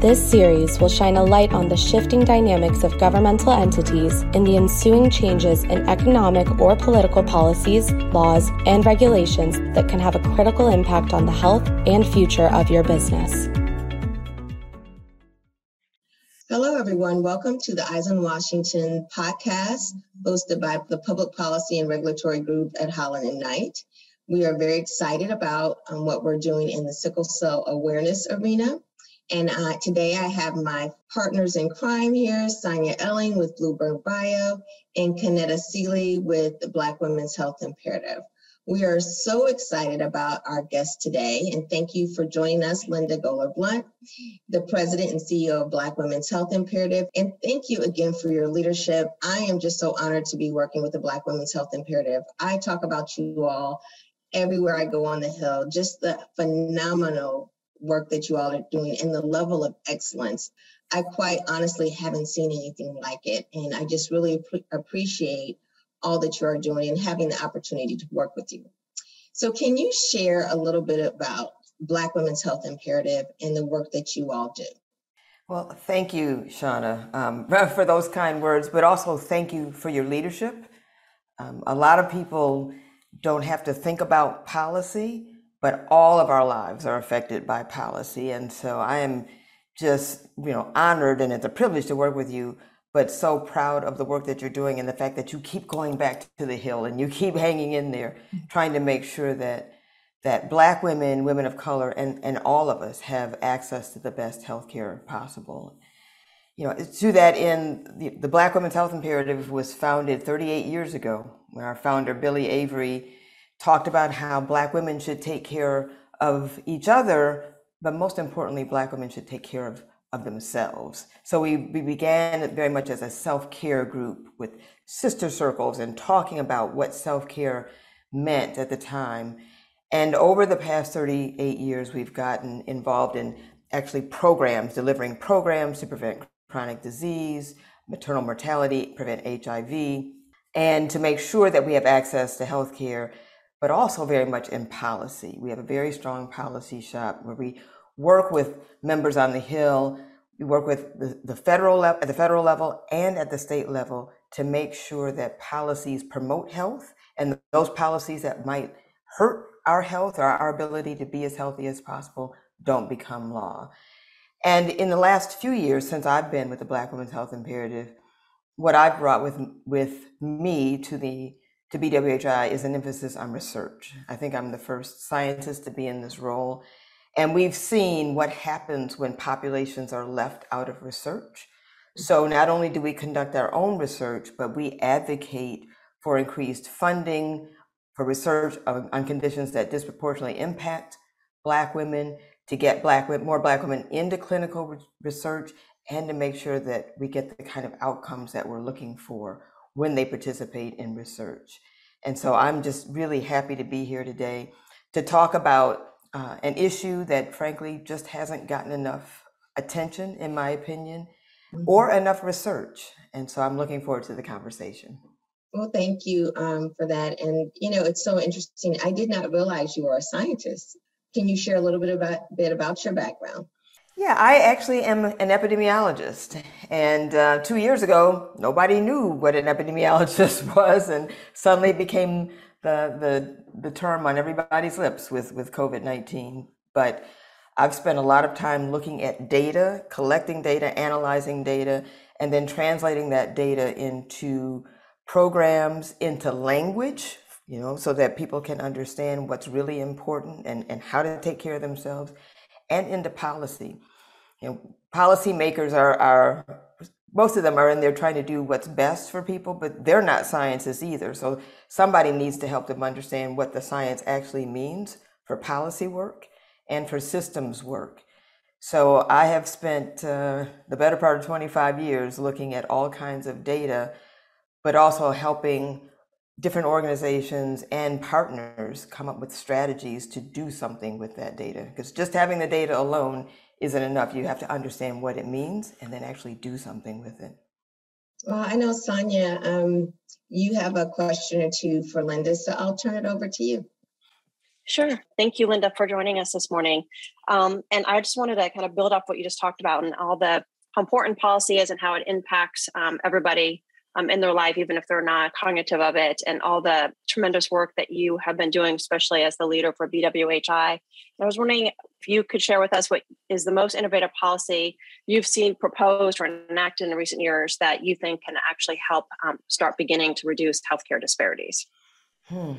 This series will shine a light on the shifting dynamics of governmental entities and the ensuing changes in economic or political policies, laws, and regulations that can have a critical impact on the health and future of your business. Hello, everyone. Welcome to the Eyes on Washington podcast, hosted by the Public Policy and Regulatory Group at Holland and Knight. We are very excited about um, what we're doing in the sickle cell awareness arena. And uh, today I have my partners in crime here, Sonya Elling with Bluebird Bio and Kineta Sealey with the Black Women's Health Imperative. We are so excited about our guest today, and thank you for joining us, Linda Goler Blount, the president and CEO of Black Women's Health Imperative. And thank you again for your leadership. I am just so honored to be working with the Black Women's Health Imperative. I talk about you all everywhere I go on the Hill, just the phenomenal work that you all are doing and the level of excellence. I quite honestly haven't seen anything like it. And I just really appreciate all that you are doing and having the opportunity to work with you. So, can you share a little bit about Black Women's Health Imperative and the work that you all do? Well, thank you, Shawna, um, for those kind words, but also thank you for your leadership. Um, a lot of people don't have to think about policy but all of our lives are affected by policy. And so I am just, you know, honored and it's a privilege to work with you, but so proud of the work that you're doing and the fact that you keep going back to the hill and you keep hanging in there, mm-hmm. trying to make sure that that black women, women of color, and, and all of us have access to the best health care possible. You know, to that end, the, the Black Women's Health Imperative was founded 38 years ago, when our founder, Byllye Avery, talked about how Black women should take care of each other, but most importantly, Black women should take care of, of themselves. So we, we began very much as a self care group with sister circles and talking about what self care meant at the time. And over the past 38 years, we've gotten involved in actually programs, delivering programs to prevent chronic disease, maternal mortality, prevent HIV, and to make sure that we have access to health care but also very much in policy. We have a very strong policy shop where we work with members on the Hill. We work with the, the federal level, at the federal level and at the state level to make sure that policies promote health and those policies that might hurt our health or our ability to be as healthy as possible don't become law. And in the last few years, since I've been with the Black Women's Health Imperative, what I've brought with with me to the to BWHI is an emphasis on research. I think I'm the first scientist to be in this role. And we've seen what happens when populations are left out of research. So not only do we conduct our own research, but we advocate for increased funding for research on conditions that disproportionately impact Black women, to get Black more Black women into clinical research, and to make sure that we get the kind of outcomes that we're looking for when they participate in research. And so I'm just really happy to be here today to talk about uh, an issue that frankly just hasn't gotten enough attention, in my opinion, mm-hmm. or enough research. And so I'm looking forward to the conversation. Well, thank you um, for that. And, you know, it's so interesting. I did not realize you were a scientist. Can you share a little bit about, bit about your background? Yeah, I actually am an epidemiologist. And uh, two years ago, nobody knew what an epidemiologist was, and suddenly became the, the, the term on everybody's lips with, with COVID 19. But I've spent a lot of time looking at data, collecting data, analyzing data, and then translating that data into programs, into language, you know, so that people can understand what's really important and, and how to take care of themselves and into policy. You know, policymakers are, are most of them are in there trying to do what's best for people, but they're not scientists either. So somebody needs to help them understand what the science actually means for policy work and for systems work. So I have spent uh, the better part of 25 years looking at all kinds of data, but also helping different organizations and partners come up with strategies to do something with that data. Because just having the data alone isn't enough. You have to understand what it means and then actually do something with it. Well, I know, Sonya, um, you have a question or two for Linda, so I'll turn it over to you. Sure. Thank you, Linda, for joining us this morning. Um, and I just wanted to kind of build up what you just talked about and all the how important policy is and how it impacts um, everybody um, in their life, even if they're not cognitive of it, and all the tremendous work that you have been doing, especially as the leader for BWHI. And I was wondering if you could share with us what is the most innovative policy you've seen proposed or enacted in recent years that you think can actually help um, start beginning to reduce healthcare disparities. Hmm.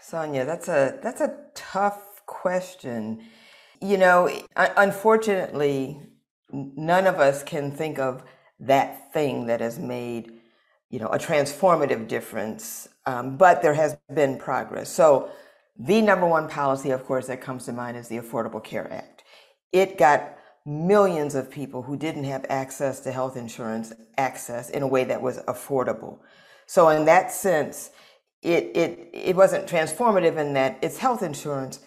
Sonya, that's a that's a tough question. You know, unfortunately, none of us can think of that thing that has made you know, a transformative difference, um, but there has been progress. So, the number one policy, of course, that comes to mind is the Affordable Care Act. It got millions of people who didn't have access to health insurance access in a way that was affordable. So, in that sense, it, it, it wasn't transformative in that it's health insurance,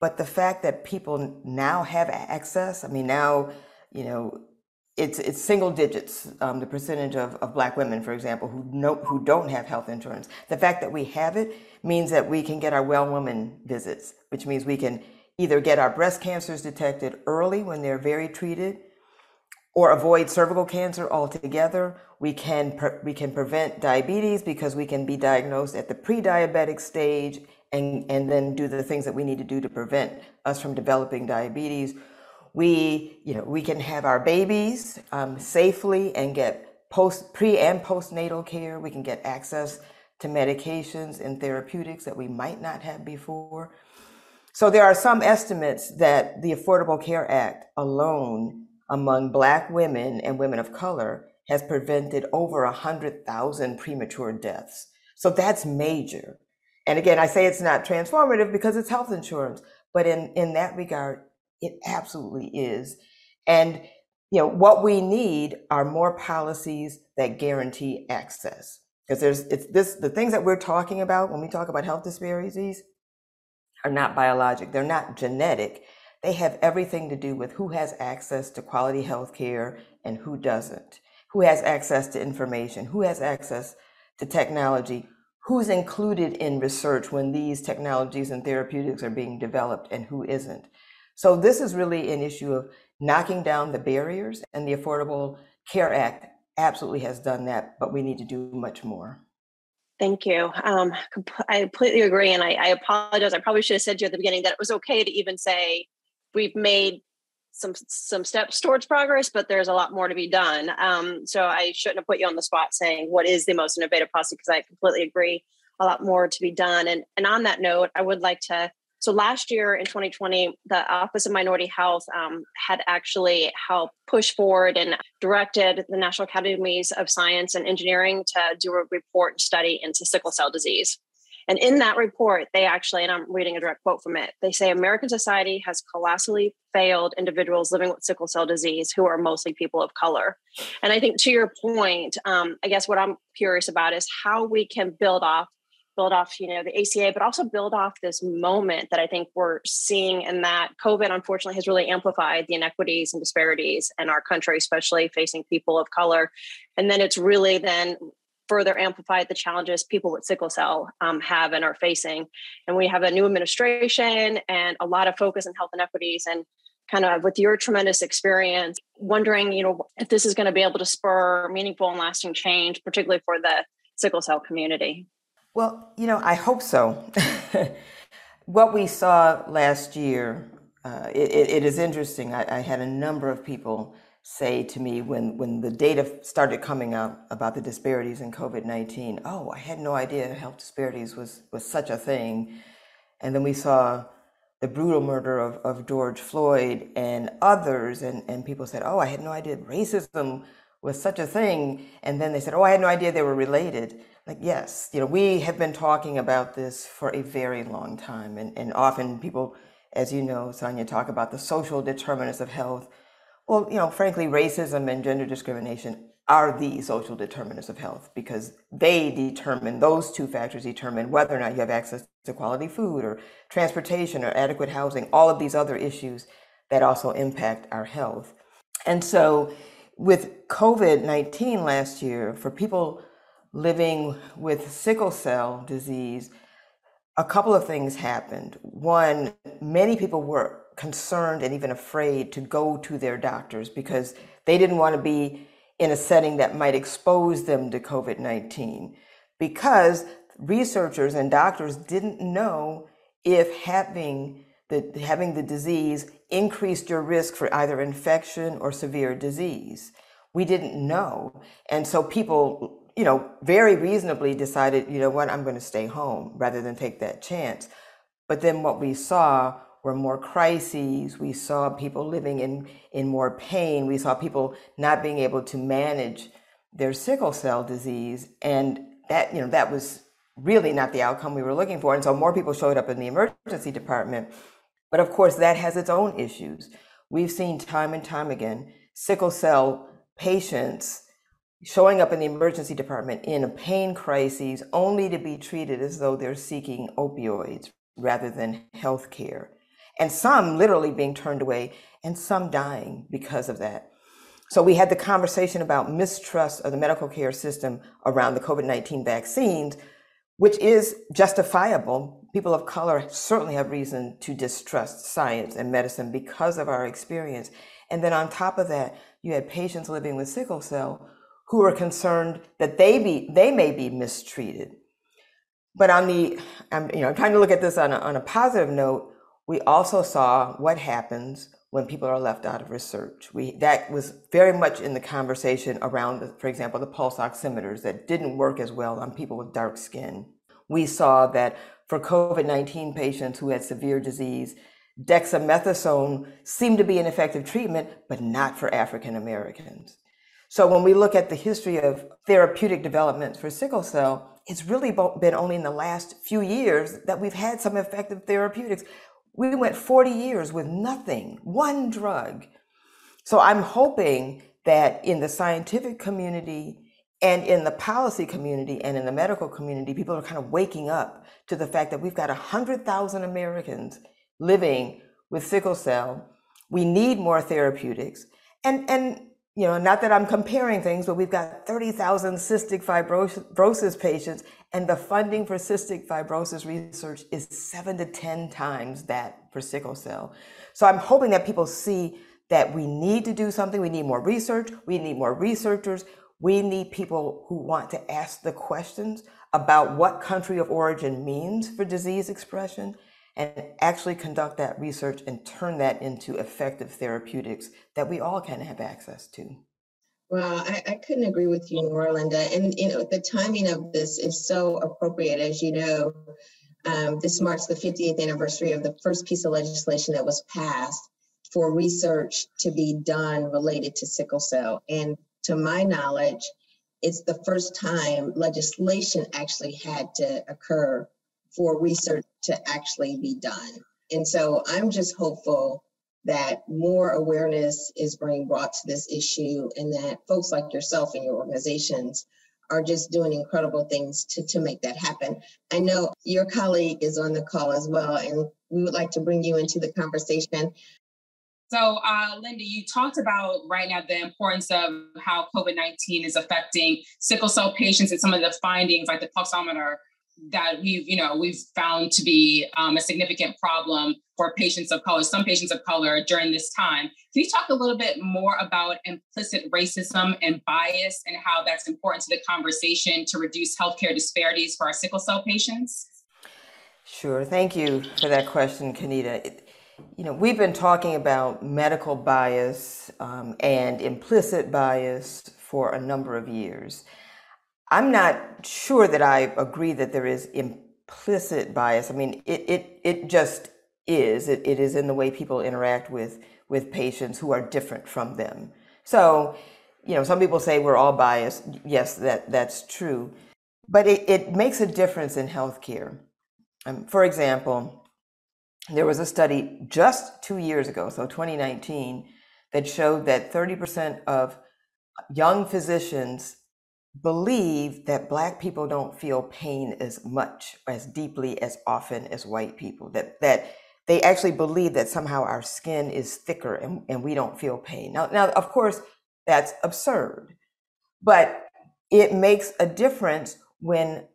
but the fact that people now have access, I mean, now, you know, it's it's single digits um, the percentage of, of black women for example who know who don't have health insurance. The fact that we have it means that we can get our well woman visits which means we can either get our breast cancers detected early when they're very treated or avoid cervical cancer altogether. We can pre- we can prevent diabetes because we can be diagnosed at the pre-diabetic stage and and then do the things that we need to do to prevent us from developing diabetes we, you know, we can have our babies um, safely and get post, pre and postnatal care. We can get access to medications and therapeutics that we might not have before. So there are some estimates that the Affordable Care Act alone among Black women and women of color has prevented over 100,000 premature deaths. So that's major. And again, I say it's not transformative because it's health insurance, but in, in that regard, it absolutely is. And you know what we need are more policies that guarantee access. Because there's it's this the things that we're talking about when we talk about health disparities are not biologic. They're not genetic. They have everything to do with who has access to quality health care and who doesn't. Who has access to information? Who has access to technology? Who's included in research when these technologies and therapeutics are being developed and who isn't so this is really an issue of knocking down the barriers, and the Affordable Care Act absolutely has done that, but we need to do much more. Thank you. Um, I completely agree, and I, I, apologize. I probably should have said to you at the beginning that it was okay to even say we've made some some steps towards progress, but there's a lot more to be done. Um, so I shouldn't have put you on the spot saying what is the most innovative policy because I completely agree. A lot more to be done, and and on that note, I would like to so last year in 2020, the Office of Minority Health um, had actually helped push forward and directed the National Academies of Science and Engineering to do a report and study into sickle cell disease. And in that report, they actually, and I'm reading a direct quote from it, they say American society has colossally failed individuals living with sickle cell disease who are mostly people of color. And I think to your point, um, I guess what I'm curious about is how we can build off build off you know the aca but also build off this moment that i think we're seeing and that covid unfortunately has really amplified the inequities and disparities in our country especially facing people of color. And then it's really then further amplified the challenges people with sickle cell um, have and are facing. And we have a new administration and a lot of focus on health inequities and kind of with your tremendous experience wondering you know if this is going to be able to spur meaningful and lasting change particularly for the sickle cell community well, you know, I hope so. what we saw last year, uh, it, it is interesting. I, I, had a number of people say to me when, when the data started coming out about the disparities in COVID 19, oh, I had no idea health disparities was, was such a thing. And then we saw the brutal murder of, of George Floyd and others, and, and people said, oh, I had no idea racism was such a thing. And then they said, oh, I had no idea they were related like yes you know we have been talking about this for a very long time and, and often people as you know sonya talk about the social determinants of health Well, you know, frankly, racism and gender discrimination are the social determinants of health because they determine, those two factors determine whether or not you have access to quality food or transportation or adequate housing, all of these other issues that also impact our health. And so, with COVID 19 last year, for people living with sickle cell disease, a couple of things happened. One, many people were concerned and even afraid to go to their doctors because they didn't want to be in a setting that might expose them to COVID 19 because researchers and doctors didn't know if having the, having the disease increased your risk for either infection or severe disease. We didn't know. And so people, you know, very reasonably decided, you know what, I'm going to stay home rather than take that chance. But then what we saw were more crises. We saw people living in, in more pain. We saw people not being able to manage their sickle cell disease. And that, you know, that was really not the outcome we were looking for. And so more people showed up in the emergency department. But of course, that has its own issues. We've seen time and time again sickle cell patients showing up in the emergency department in a pain crisis only to be treated as though they're seeking opioids rather than health care and some literally being turned away, and some dying because of that. So we had the conversation about mistrust of the medical care system around the COVID 19 vaccines, which is justifiable. People of color certainly have reason to distrust science and medicine because of our experience. And then on top of that, you had patients living with sickle cell who are concerned that they be they may be mistreated. But on the, I'm you know I'm trying to look at this on a, on a positive note. We also saw what happens when people are left out of research. We, that was very much in the conversation around, for example, the pulse oximeters that didn't work as well on people with dark skin. We saw that for COVID 19 patients who had severe disease, dexamethasone seemed to be an effective treatment, but not for African Americans. So when we look at the history of therapeutic developments for sickle cell, it's really been only in the last few years that we've had some effective therapeutics. We went 40 years with nothing, one drug. So I'm hoping that in the scientific community and in the policy community and in the medical community, people are kind of waking up to the fact that we've got 100,000 Americans living with sickle cell. We need more therapeutics. And, and you know, not that I'm comparing things, but we've got 30,000 cystic fibrosis patients, and the funding for cystic fibrosis research is seven to 10 times that for sickle cell. So I'm hoping that people see that we need to do something. We need more research. We need more researchers. We need people who want to ask the questions about what country of origin means for disease expression and actually conduct that research and turn that into effective therapeutics that we all can have access to. Well, I, I couldn't agree with you more, Linda. And you know, the timing of this is so appropriate. As you know, um, this marks the 50th anniversary of the first piece of legislation that was passed for research to be done related to sickle cell. And to my knowledge, it's the first time legislation actually had to occur for research to actually be done. And so I'm just hopeful that more awareness is being brought to this issue and that folks like yourself and your organizations are just doing incredible things to, to make that happen. I know your colleague is on the call as well, and we would like to bring you into the conversation. So, uh, Linda, you talked about right now the importance of how COVID 19 is affecting sickle cell patients and some of the findings, like the pulsometer that we've you know we've found to be um, a significant problem for patients of color some patients of color during this time. Can you talk a little bit more about implicit racism and bias and how that's important to the conversation to reduce healthcare disparities for our sickle cell patients? Sure. Thank you for that question kineta. It, you know we've been talking about medical bias um, and implicit bias for a number of years I'm not sure that I agree that there is implicit bias. I mean, it, it, it just is. It, it is in the way people interact with, with patients who are different from them. So, you know, some people say we're all biased. Yes, that, that's true. But it, it makes a difference in healthcare. Um, for example, there was a study just two years ago, so 2019, that showed that 30% of young physicians believe that black people don't feel pain as much as deeply as often as white people that that they actually believe that somehow our skin is thicker and, and we don't feel pain. Now now of course that's absurd but it makes a difference when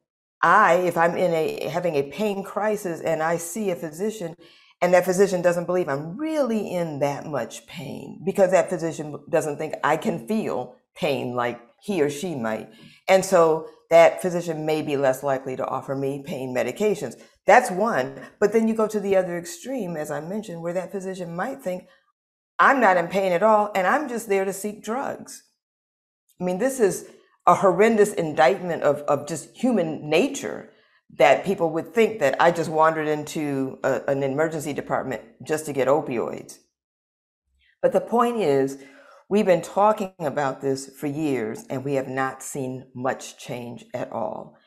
i if i'm in a having a pain crisis and i see a physician and that physician doesn't believe i'm really in that much pain because that physician doesn't think i can feel pain like he or she might. And so that physician may be less likely to offer me pain medications. That's one. But then you go to the other extreme, as I mentioned, where that physician might think, I'm not in pain at all, and I'm just there to seek drugs. I mean, this is a horrendous indictment of, of just human nature that people would think that I just wandered into a, an emergency department just to get opioids. But the point is, We've been talking about this for years and we have not seen much change at all.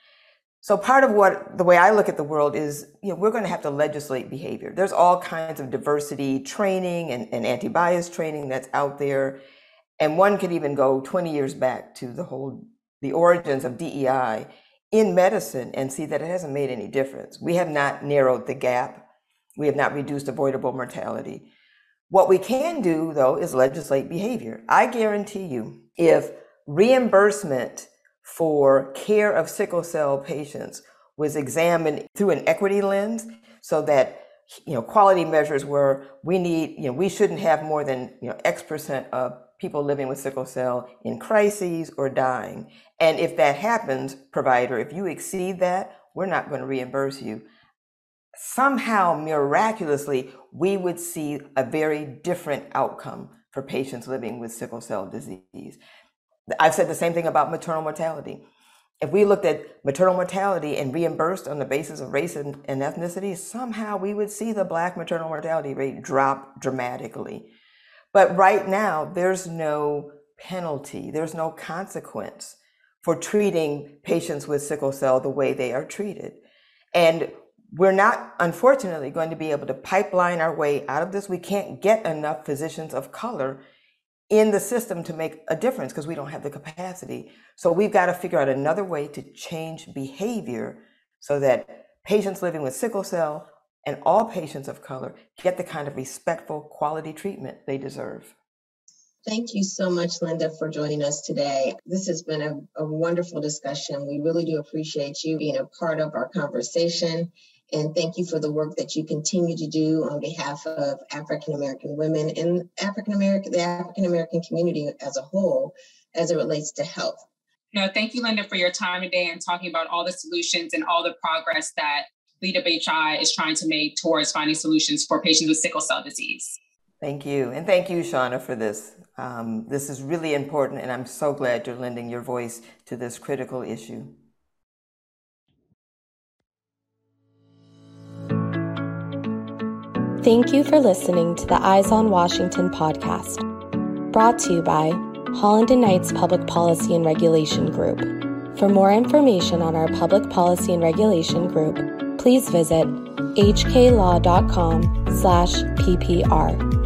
So part of what the way I look at the world is, you know, we're going to have to legislate behavior. There's all kinds of diversity training and, and anti-bias training that's out there. And one could even go 20 years back to the whole the origins of DEI in medicine and see that it hasn't made any difference. We have not narrowed the gap. We have not reduced avoidable mortality. What we can do, though, is legislate behavior. I guarantee you, if reimbursement for care of sickle cell patients was examined through an equity lens so that you know quality measures were we need you know we shouldn't have more than you know x percent of people living with sickle cell in crises or dying and if that happens provider if you exceed that we're not going to reimburse you somehow miraculously we would see a very different outcome for patients living with sickle cell disease. I've said the same thing about maternal mortality. If we looked at maternal mortality and reimbursed on the basis of race and, and ethnicity, somehow we would see the black maternal mortality rate drop dramatically. But right now, there's no penalty, there's no consequence for treating patients with sickle cell the way they are treated. And we're not, unfortunately, going to be able to pipeline our way out of this. We can't get enough physicians of color in the system to make a difference because we don't have the capacity. So we've got to figure out another way to change behavior so that patients living with sickle cell and all patients of color get the kind of respectful quality treatment they deserve. Thank you so much, Linda, for joining us today. This has been a, a, wonderful discussion. We really do appreciate you being a part of our conversation and thank you for the work that you continue to do on behalf of African American women and African American, the African American community as a whole, as it relates to health. No, thank you, Linda, for your time today and talking about all the solutions and all the progress that LeadUp HI is trying to make towards finding solutions for patients with sickle cell disease. Thank you. And thank you, Shawna, for this. Um, this is really important, and I'm so glad you're lending your voice to this critical issue. Thank you for listening to the Eyes on Washington podcast, brought to you by Holland and Knights Public Policy and Regulation Group. For more information on our public policy and regulation group, please visit hklaw.com/ppr.